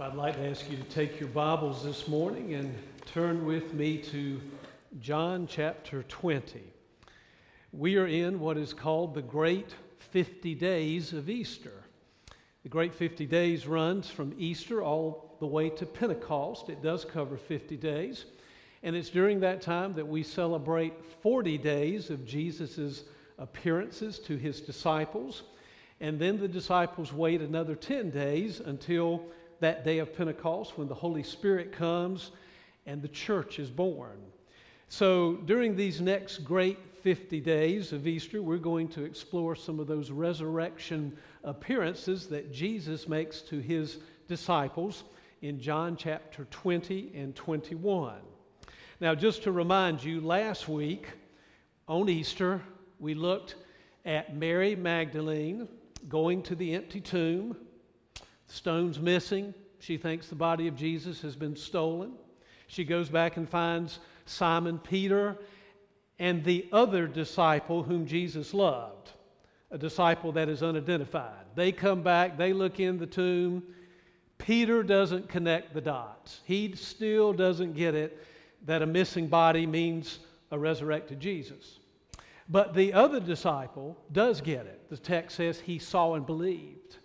I'd like to ask you to take your Bibles this morning and turn with me to John chapter 20. We are in what is called the Great 50 Days of Easter. The Great 50 Days runs from Easter all the way to Pentecost. It does cover 50 days. And it's during that time that we celebrate 40 days of Jesus' appearances to his disciples. And then the disciples wait another 10 days until that day of Pentecost when the Holy Spirit comes and the church is born. So, during these next great 50 days of Easter, we're going to explore some of those resurrection appearances that Jesus makes to his disciples in John chapter 20 and 21. Now, just to remind you, last week on Easter, we looked at Mary Magdalene going to the empty tomb Stone's missing. She thinks the body of Jesus has been stolen. She goes back and finds Simon Peter and the other disciple whom Jesus loved, a disciple that is unidentified. They come back, they look in the tomb. Peter doesn't connect the dots. He still doesn't get it that a missing body means a resurrected Jesus. But the other disciple does get it. The text says he saw and believed.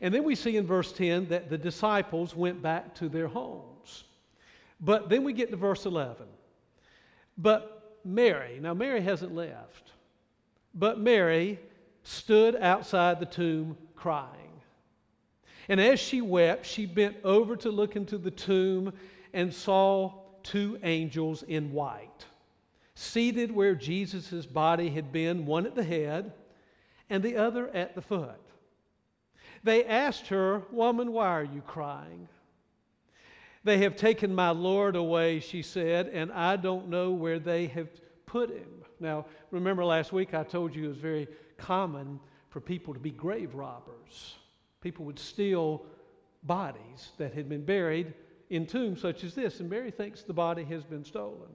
And then we see in verse 10 that the disciples went back to their homes. But then we get to verse 11. But Mary, now Mary hasn't left, but Mary stood outside the tomb crying. And as she wept, she bent over to look into the tomb and saw two angels in white, seated where Jesus' body had been, one at the head and the other at the foot. They asked her, Woman, why are you crying? They have taken my Lord away, she said, and I don't know where they have put him. Now, remember last week I told you it was very common for people to be grave robbers. People would steal bodies that had been buried in tombs such as this, and Mary thinks the body has been stolen.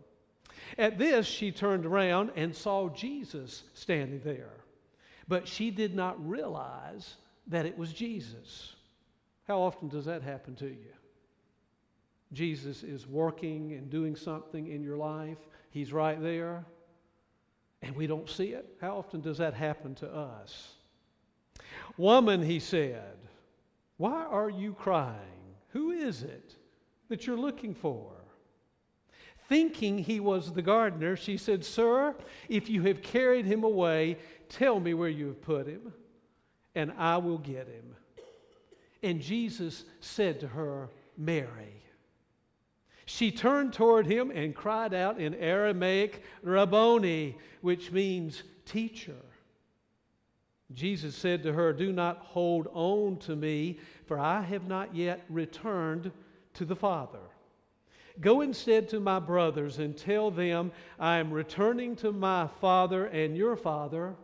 At this, she turned around and saw Jesus standing there. But she did not realize that it was Jesus. How often does that happen to you? Jesus is working and doing something in your life, He's right there, and we don't see it. How often does that happen to us? Woman, he said, why are you crying? Who is it that you're looking for? Thinking he was the gardener, she said, Sir, if you have carried him away, tell me where you have put him and I will get him. And Jesus said to her, Mary. She turned toward him and cried out in Aramaic, Rabboni, which means teacher. Jesus said to her, Do not hold on to me, for I have not yet returned to the Father. Go instead to my brothers and tell them, I am returning to my Father and your Father,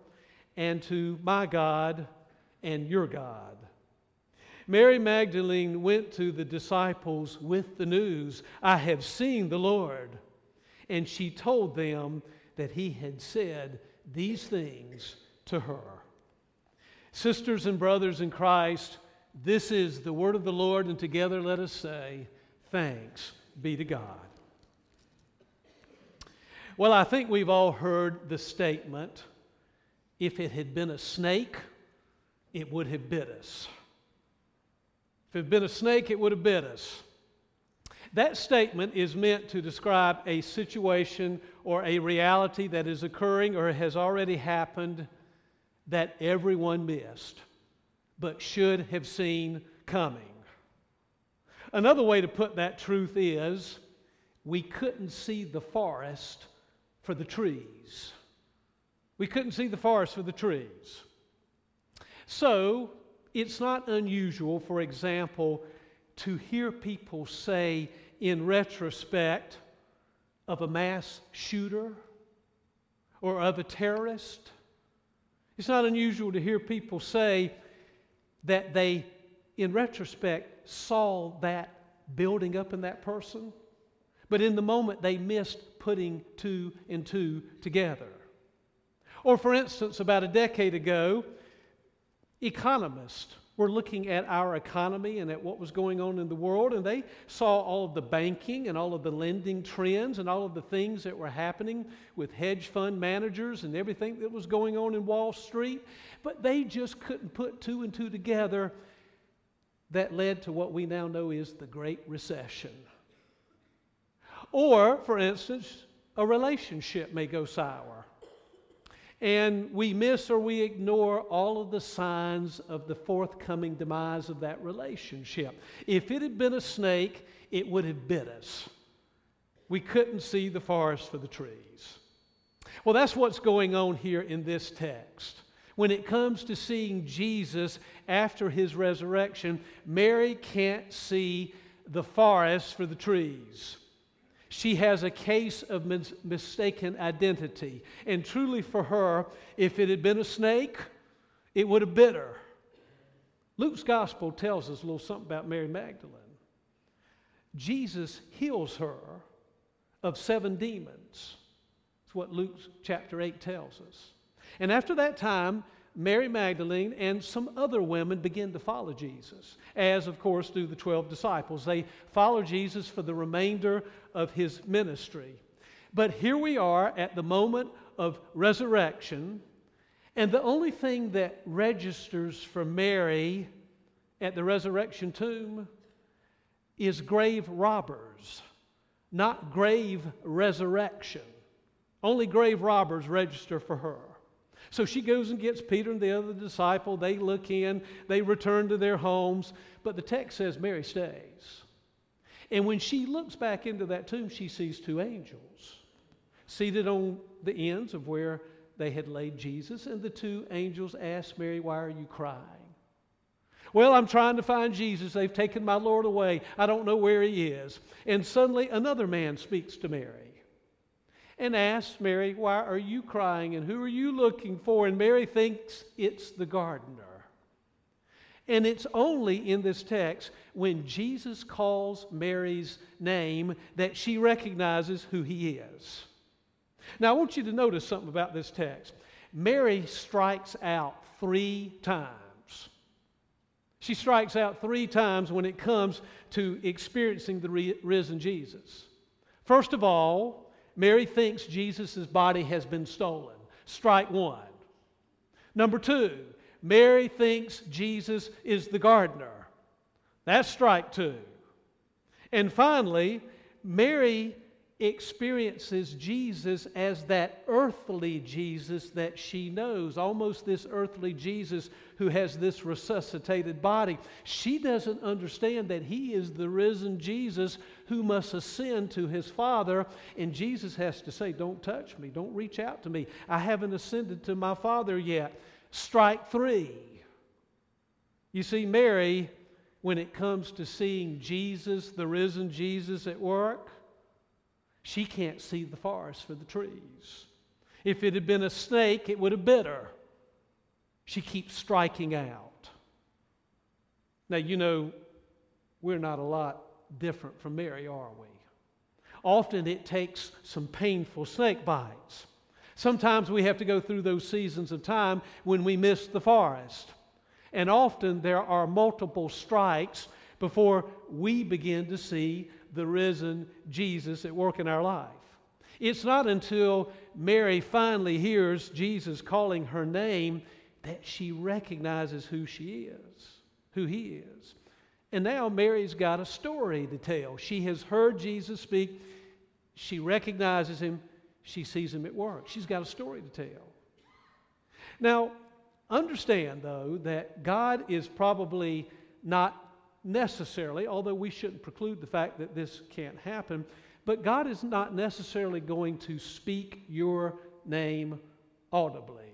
and to my God and your God. Mary Magdalene went to the disciples with the news, I have seen the Lord. And she told them that he had said these things to her. Sisters and brothers in Christ, this is the word of the Lord, and together let us say, Thanks be to God. Well, I think we've all heard the statement if it had been a snake, it would have bit us. If it had been a snake, it would have bit us. That statement is meant to describe a situation or a reality that is occurring or has already happened that everyone missed, but should have seen coming. Another way to put that truth is we couldn't see the forest for the trees. We couldn't see the forest for the trees. So it's not unusual, for example, to hear people say in retrospect of a mass shooter or of a terrorist. It's not unusual to hear people say that they, in retrospect, saw that building up in that person, but in the moment they missed putting two and two together. Or, for instance, about a decade ago, economists were looking at our economy and at what was going on in the world, and they saw all of the banking and all of the lending trends and all of the things that were happening with hedge fund managers and everything that was going on in Wall Street. But they just couldn't put two and two together that led to what we now know is the Great Recession. Or, for instance, a relationship may go sour and we miss or we ignore all of the signs of the forthcoming demise of that relationship. If it had been a snake, it would have bit us. We couldn't see the forest for the trees. Well, that's what's going on here in this text. When it comes to seeing Jesus after his resurrection, Mary can't see the forest for the trees. She has a case of mis- mistaken identity. And truly, for her, if it had been a snake, it would have bit her. Luke's gospel tells us a little something about Mary Magdalene. Jesus heals her of seven demons. That's what Luke chapter 8 tells us. And after that time, Mary Magdalene and some other women begin to follow Jesus, as of course do the 12 disciples. They follow Jesus for the remainder of his ministry. But here we are at the moment of resurrection, and the only thing that registers for Mary at the resurrection tomb is grave robbers, not grave resurrection. Only grave robbers register for her. So she goes and gets Peter and the other disciple. They look in, they return to their homes. But the text says Mary stays. And when she looks back into that tomb, she sees two angels seated on the ends of where they had laid Jesus. And the two angels ask Mary, Why are you crying? Well, I'm trying to find Jesus. They've taken my Lord away. I don't know where he is. And suddenly another man speaks to Mary and asks Mary, Why are you crying and who are you looking for? And Mary thinks it's the gardener. And it's only in this text when Jesus calls Mary's name that she recognizes who he is. Now, I want you to notice something about this text. Mary strikes out three times. She strikes out three times when it comes to experiencing the risen Jesus. First of all, Mary thinks Jesus' body has been stolen. Strike one. Number two, Mary thinks Jesus is the gardener. That's strike two. And finally, Mary experiences Jesus as that earthly Jesus that she knows, almost this earthly Jesus who has this resuscitated body. She doesn't understand that he is the risen Jesus who must ascend to his Father. And Jesus has to say, Don't touch me, don't reach out to me. I haven't ascended to my Father yet. Strike three. You see, Mary, when it comes to seeing Jesus, the risen Jesus at work, she can't see the forest for the trees. If it had been a snake, it would have bit her. She keeps striking out. Now, you know, we're not a lot different from Mary, are we? Often it takes some painful snake bites. Sometimes we have to go through those seasons of time when we miss the forest. And often there are multiple strikes before we begin to see the risen Jesus at work in our life. It's not until Mary finally hears Jesus calling her name that she recognizes who she is, who he is. And now Mary's got a story to tell. She has heard Jesus speak, she recognizes him, she sees him at work. She's got a story to tell. Now, understand though that God is probably not necessarily, although we shouldn't preclude the fact that this can't happen, but God is not necessarily going to speak your name audibly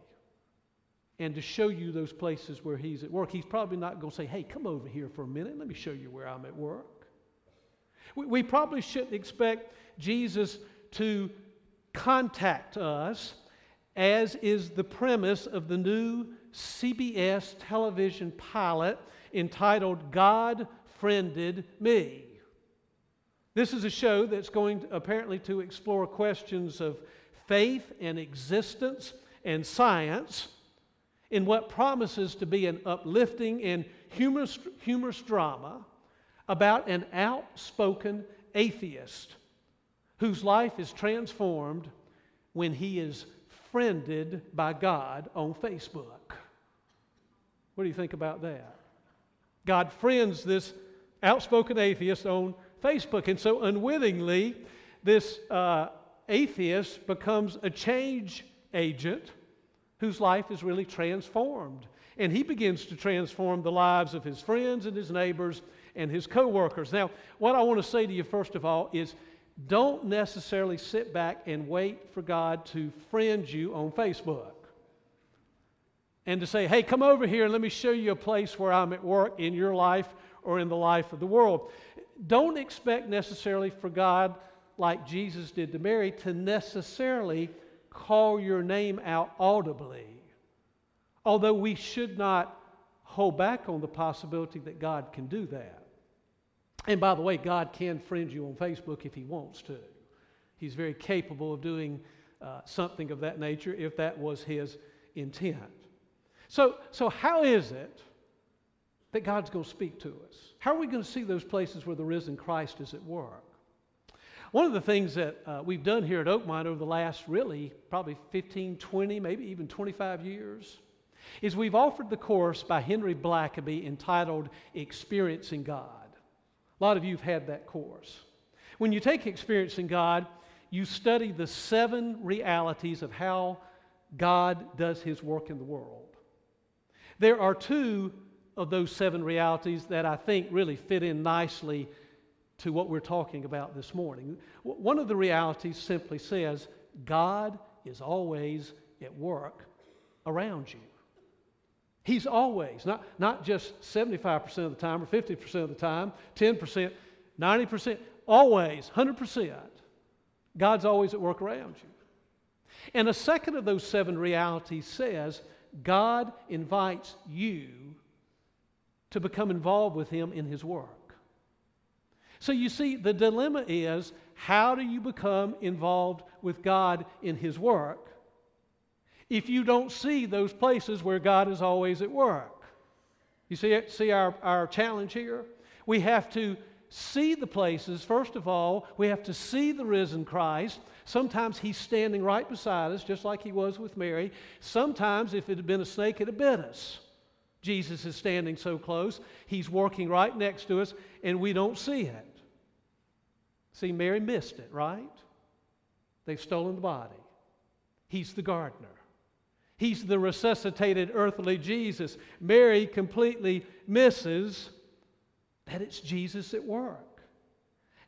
and to show you those places where He's at work. He's probably not going to say, hey, come over here for a minute. Let me show you where I'm at work. We, we probably shouldn't expect Jesus to contact us, as is the premise of the new CBS television pilot entitled God Friended Me. This is a show that's going to, apparently to explore questions of faith and existence and science in what promises to be an uplifting and humorous, humorous drama about an outspoken atheist whose life is transformed when he is friended by God on Facebook. What do you think about that? God friends this outspoken atheist on Facebook, and so unwittingly, this uh, atheist becomes a change agent whose life is really transformed. And he begins to transform the lives of his friends and his neighbors and his coworkers. Now, what I want to say to you first of all is don't necessarily sit back and wait for God to friend you on Facebook and to say, hey, come over here and let me show you a place where I'm at work in your life or in the life of the world. Don't expect necessarily for God, like Jesus did to Mary, to necessarily call your name out audibly. Although we should not hold back on the possibility that God can do that. And by the way, God can friend you on Facebook if He wants to. He's very capable of doing uh, something of that nature if that was His intent. So, so how is it that God's going to speak to us? How are we going to see those places where the risen Christ is at work? One of the things that uh, we've done here at Oakmont over the last really probably 15, 20, maybe even 25 years is we've offered the course by Henry Blackaby entitled Experiencing God. A lot of you have had that course. When you take Experiencing God, you study the seven realities of how God does his work in the world. There are two of those seven realities that I think really fit in nicely to what we're talking about this morning. One of the realities simply says God is always at work around you. He's always, not, not just 75% of the time or 50% of the time, 10%, 90%, always, 100%. God's always at work around you. And a second of those seven realities says God invites you to become involved with Him in His work. So you see, the dilemma is how do you become involved with God in His work if you don't see those places where God is always at work? You see, see our, our challenge here? We have to see the places, first of all, we have to see the risen Christ. Sometimes he's standing right beside us, just like he was with Mary. Sometimes, if it had been a snake, it'd have bit us. Jesus is standing so close, he's working right next to us, and we don't see it. See, Mary missed it, right? They've stolen the body. He's the gardener. He's the resuscitated earthly Jesus. Mary completely misses that it's Jesus at work.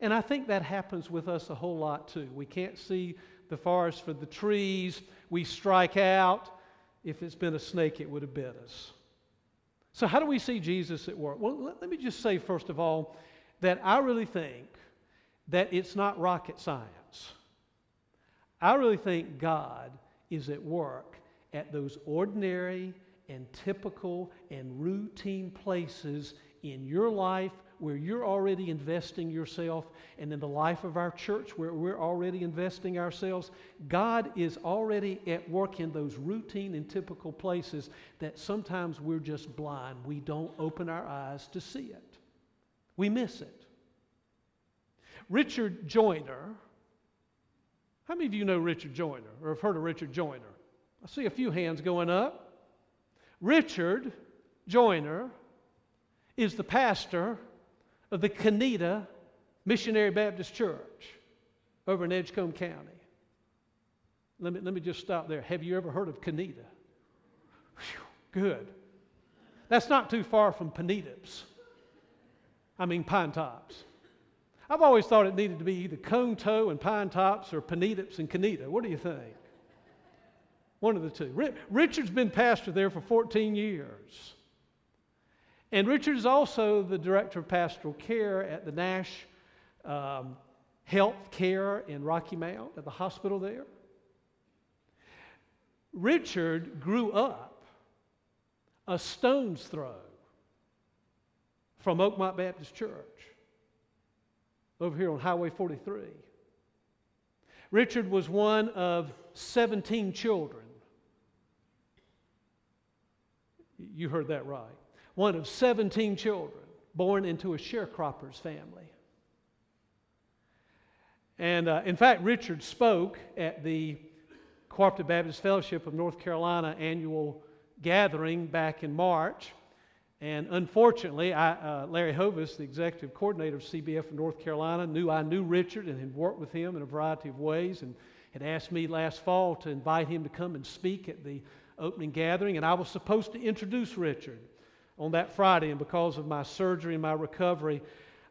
And I think that happens with us a whole lot too. We can't see the forest for the trees. We strike out. If it's been a snake, it would have bit us. So, how do we see Jesus at work? Well, let, let me just say, first of all, that I really think that it's not rocket science. I really think God is at work at those ordinary and typical and routine places in your life where you're already investing yourself and in the life of our church where we're already investing ourselves. God is already at work in those routine and typical places that sometimes we're just blind. We don't open our eyes to see it, we miss it. Richard Joyner. How many of you know Richard Joyner or have heard of Richard Joyner? I see a few hands going up. Richard Joyner is the pastor of the Conetoe Missionary Baptist Church over in Edgecombe County. Let me, let me just stop there. Have you ever heard of Conetoe? good. That's not too far from Penetips. I mean, Pine Tops. I've always thought it needed to be either Cone Toe and Pine Tops or Penetips and Canida. What do you think? One of the two. Richard's been pastor there for 14 years. And Richard is also the director of pastoral care at the Nash um, Health Care in Rocky Mount at the hospital there. Richard grew up a stone's throw from Oakmont Baptist Church over here on Highway 43. Richard was one of 17 children. You heard that right. One of 17 children born into a sharecropper's family. And uh, in fact, Richard spoke at the Cooperative Baptist Fellowship of North Carolina annual gathering back in March. And unfortunately, I, uh, Larry Hovis, the executive coordinator of CBF in North Carolina, knew I knew Richard and had worked with him in a variety of ways and had asked me last fall to invite him to come and speak at the opening gathering. And I was supposed to introduce Richard on that Friday, and because of my surgery and my recovery,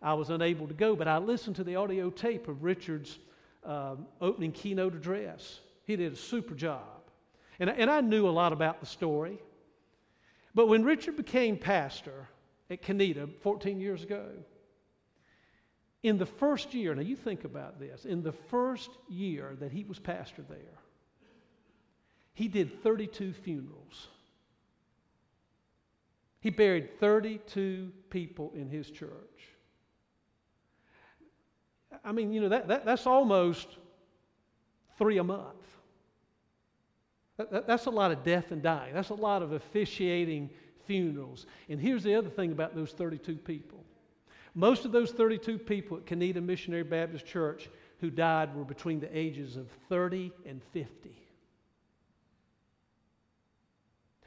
I was unable to go. But I listened to the audio tape of Richard's uh, opening keynote address. He did a super job. And, and I knew a lot about the story. But when Richard became pastor at Conetoe 14 years ago, in the first year, now you think about this, in the first year that he was pastor there, he did 32 funerals. He buried 32 people in his church. I mean, you know, that, that that's almost three a month. That, that, that's a lot of death and dying. That's a lot of officiating funerals. And here's the other thing about those 32 people most of those 32 people at Conetoe Missionary Baptist Church who died were between the ages of 30 and 50.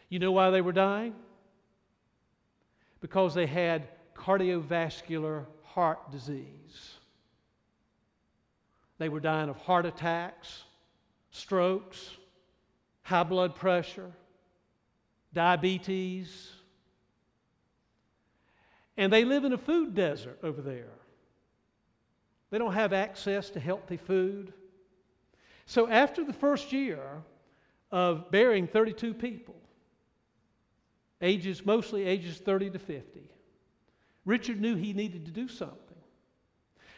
You know why they were dying? Because they had cardiovascular heart disease. They were dying of heart attacks, strokes, high blood pressure, diabetes. And they live in a food desert over there. They don't have access to healthy food. So, after the first year of burying 32 people, ages mostly ages 30 to 50, Richard knew he needed to do something.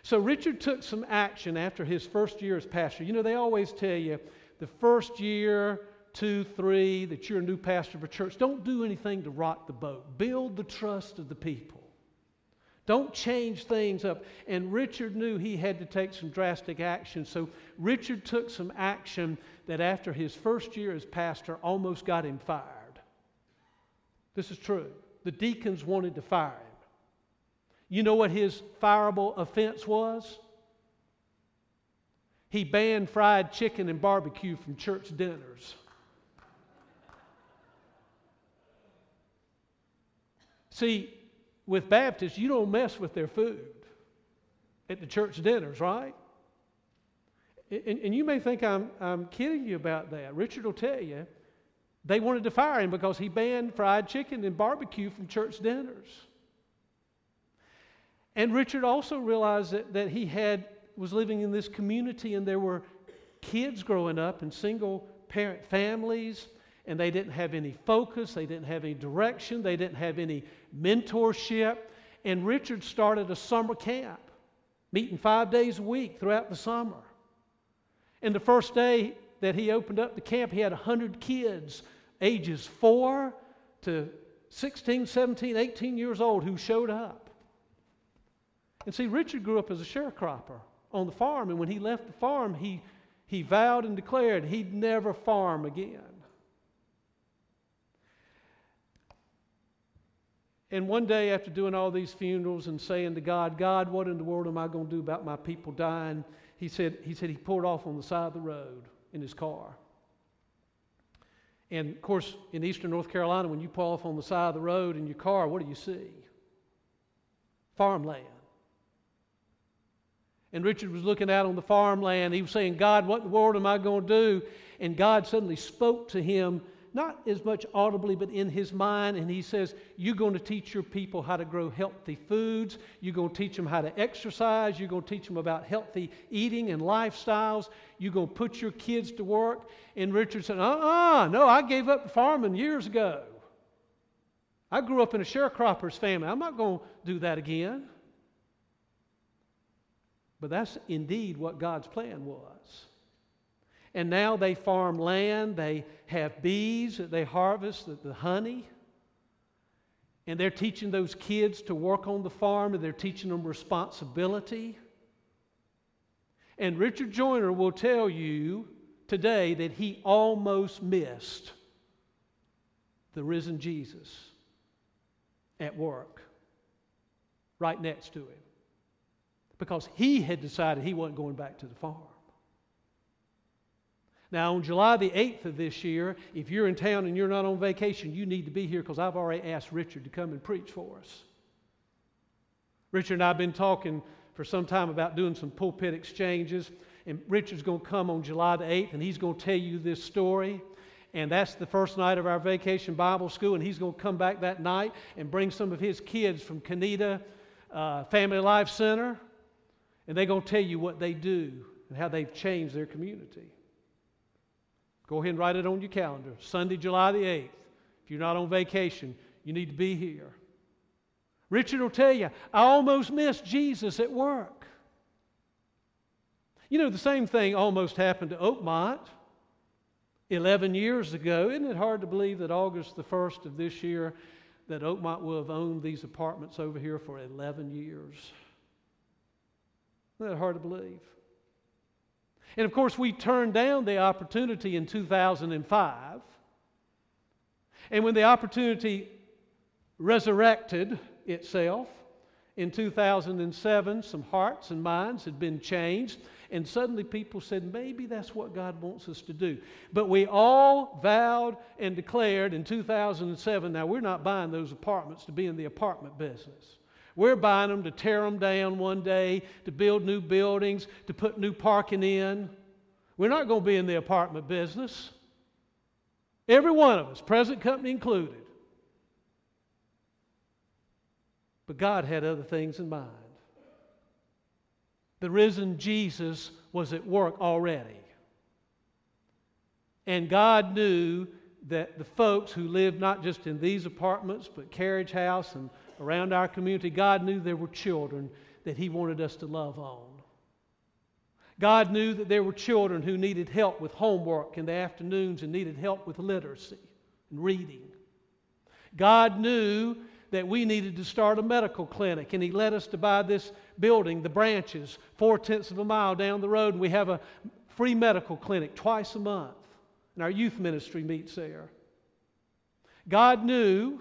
So, Richard took some action after his first year as pastor. You know, they always tell you the first year two, three, that you're a new pastor of a church, don't do anything to rock the boat. Build the trust of the people. Don't change things up. And Richard knew he had to take some drastic action. So Richard took some action that after his first year as pastor almost got him fired. This is true. The deacons wanted to fire him. You know what his fireable offense was? He banned fried chicken and barbecue from church dinners. See, with Baptists, you don't mess with their food at the church dinners, right? And, and, you may think I'm, I'm kidding you about that. Richard will tell you they wanted to fire him because he banned fried chicken and barbecue from church dinners. And Richard also realized that, that he had was living in this community and there were kids growing up in single parent families and they didn't have any focus, they didn't have any direction, they didn't have any mentorship. And Richard started a summer camp, meeting five days a week throughout the summer. And the first day that he opened up the camp, he had 100 kids, ages 4 to 16, 17, 18 years old, who showed up. And see, Richard grew up as a sharecropper on the farm, and when he left the farm, he, he vowed and declared he'd never farm again. And one day, after doing all these funerals and saying to God, God, what in the world am I going to do about my people dying? He said, he said he pulled off on the side of the road in his car. And of course, in eastern North Carolina, when you pull off on the side of the road in your car, what do you see? Farmland. And Richard was looking out on the farmland. He was saying, God, what in the world am I going to do? And God suddenly spoke to him not as much audibly, but in his mind. And he says, You're going to teach your people how to grow healthy foods. You're going to teach them how to exercise. You're going to teach them about healthy eating and lifestyles. You're going to put your kids to work. And Richard said, Uh uh-uh, uh no, I gave up farming years ago. I grew up in a sharecropper's family. I'm not going to do that again. But that's indeed what God's plan was. And now they farm land, they have bees they harvest, the, the honey. And they're teaching those kids to work on the farm and they're teaching them responsibility. And Richard Joyner will tell you today that he almost missed the risen Jesus. at work, right next to him, because he had decided he wasn't going back to the farm. Now, on July the 8th of this year, if you're in town and you're not on vacation, you need to be here because I've already asked Richard to come and preach for us. Richard and I have been talking for some time about doing some pulpit exchanges, and Richard's going to come on July the 8th and he's going to tell you this story. And that's the first night of our vacation Bible school, and he's going to come back that night and bring some of his kids from Conetoe uh, Family Life Center, and they're going to tell you what they do and how they've changed their community. Go ahead and write it on your calendar. Sunday, July the 8th. If you're not on vacation, you need to be here. Richard will tell you, I almost missed Jesus at work. You know, the same thing almost happened to Oakmont 11 years ago. Isn't it hard to believe that August the 1st of this year, that Oakmont will have owned these apartments over here for 11 years? Isn't that hard to believe? And of course, we turned down the opportunity in 2005. And when the opportunity resurrected itself in 2007, some hearts and minds had been changed. And suddenly people said, maybe that's what God wants us to do. But we all vowed and declared in 2007 now, we're not buying those apartments to be in the apartment business. We're buying them to tear them down one day, to build new buildings, to put new parking in. We're not going to be in the apartment business. Every one of us, present company included. But God had other things in mind. The risen Jesus was at work already. And God knew that the folks who lived not just in these apartments, but Carriage House and around our community, God knew there were children that He wanted us to love on. God knew that there were children who needed help with homework in the afternoons and needed help with literacy and reading. God knew that we needed to start a medical clinic, and He led us to buy this building, the branches, four tenths of a mile down the road, and we have a free medical clinic twice a month, and our youth ministry meets there. God knew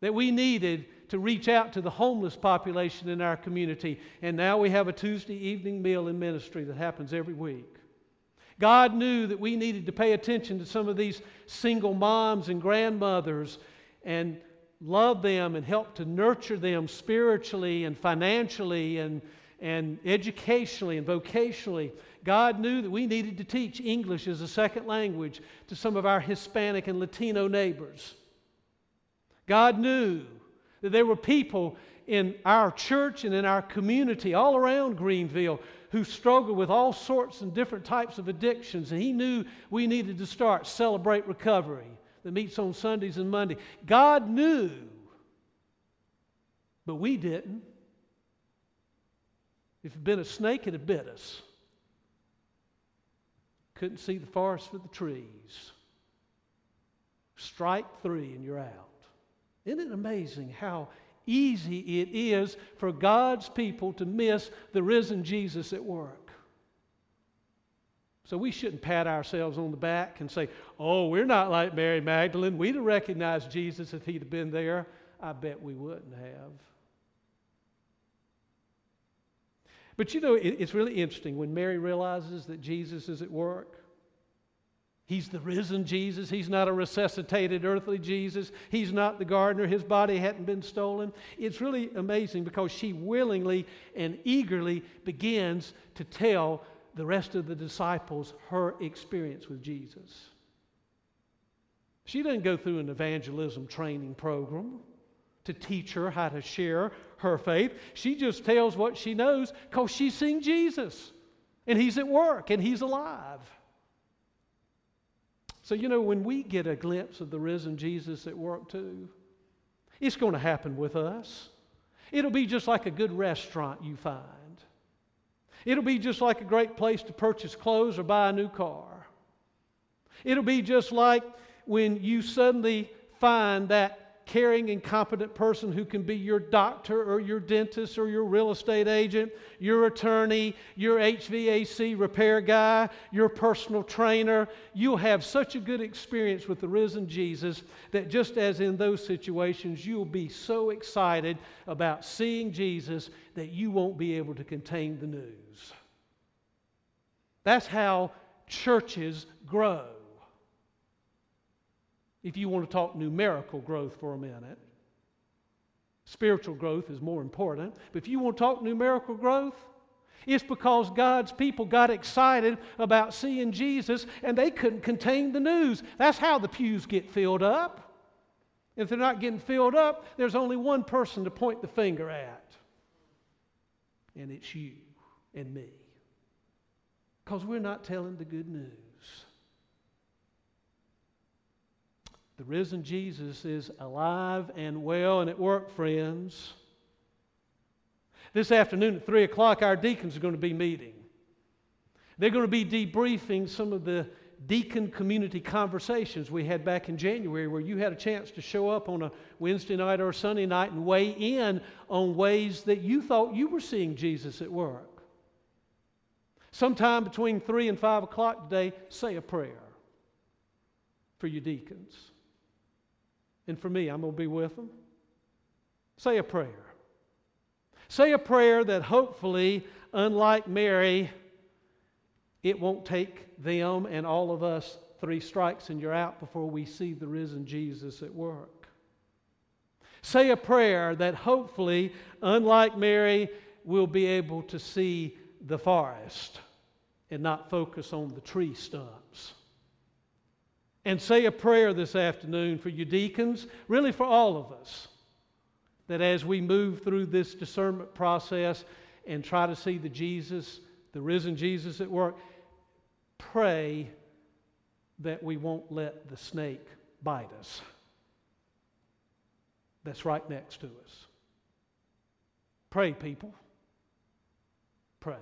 that we needed to reach out to the homeless population in our community, and now we have a Tuesday evening meal in ministry that happens every week. God knew that we needed to pay attention to some of these single moms and grandmothers and love them and help to nurture them spiritually and financially and, and educationally and vocationally. God knew that we needed to teach English as a second language to some of our Hispanic and Latino neighbors. God knew that there were people in our church and in our community all around Greenville who struggled with all sorts and different types of addictions. And he knew we needed to start Celebrate Recovery that meets on Sundays and Monday. God knew, but we didn't. If it had been a snake, it had bit us. Couldn't see the forest for the trees. Strike three and you're out. Isn't it amazing how easy it is for God's people to miss the risen Jesus at work? So we shouldn't pat ourselves on the back and say, oh, we're not like Mary Magdalene. We'd have recognized Jesus if he'd have been there. I bet we wouldn't have. But you know, it's really interesting when Mary realizes that Jesus is at work. He's the risen Jesus. He's not a resuscitated earthly Jesus. He's not the gardener. His body hadn't been stolen. It's really amazing because she willingly and eagerly begins to tell the rest of the disciples her experience with Jesus. She doesn't go through an evangelism training program to teach her how to share her faith. She just tells what she knows because she's seen Jesus and he's at work and he's alive. So, you know, when we get a glimpse of the risen Jesus at work too, it's going to happen with us. It'll be just like a good restaurant you find. It'll be just like a great place to purchase clothes or buy a new car. It'll be just like when you suddenly find that caring and competent person who can be your doctor or your dentist or your real estate agent, your attorney, your HVAC repair guy, your personal trainer. You'll have such a good experience with the risen Jesus that just as in those situations, you'll be so excited about seeing Jesus that you won't be able to contain the news. That's how churches grow if you want to talk numerical growth for a minute. Spiritual growth is more important. But if you want to talk numerical growth, it's because God's people got excited about seeing Jesus and they couldn't contain the news. That's how the pews get filled up. If they're not getting filled up, there's only one person to point the finger at, and it's you and me. Because we're not telling the good news. The risen Jesus is alive and well and at work, friends. This afternoon at 3 o'clock, our deacons are going to be meeting. They're going to be debriefing some of the deacon community conversations we had back in January, where you had a chance to show up on a Wednesday night or a Sunday night and weigh in on ways that you thought you were seeing Jesus at work. Sometime between 3 and 5 o'clock today, say a prayer for your deacons. And for me, I'm going to be with them. Say a prayer. Say a prayer that hopefully, unlike Mary, it won't take them and all of us three strikes and you're out before we see the risen Jesus at work. Say a prayer that hopefully, unlike Mary, we'll be able to see the forest and not focus on the tree stumps. And say a prayer this afternoon for you deacons, really for all of us, that as we move through this discernment process and try to see the Jesus, the risen Jesus at work, pray that we won't let the snake bite us. That's right next to us. Pray, people. Pray.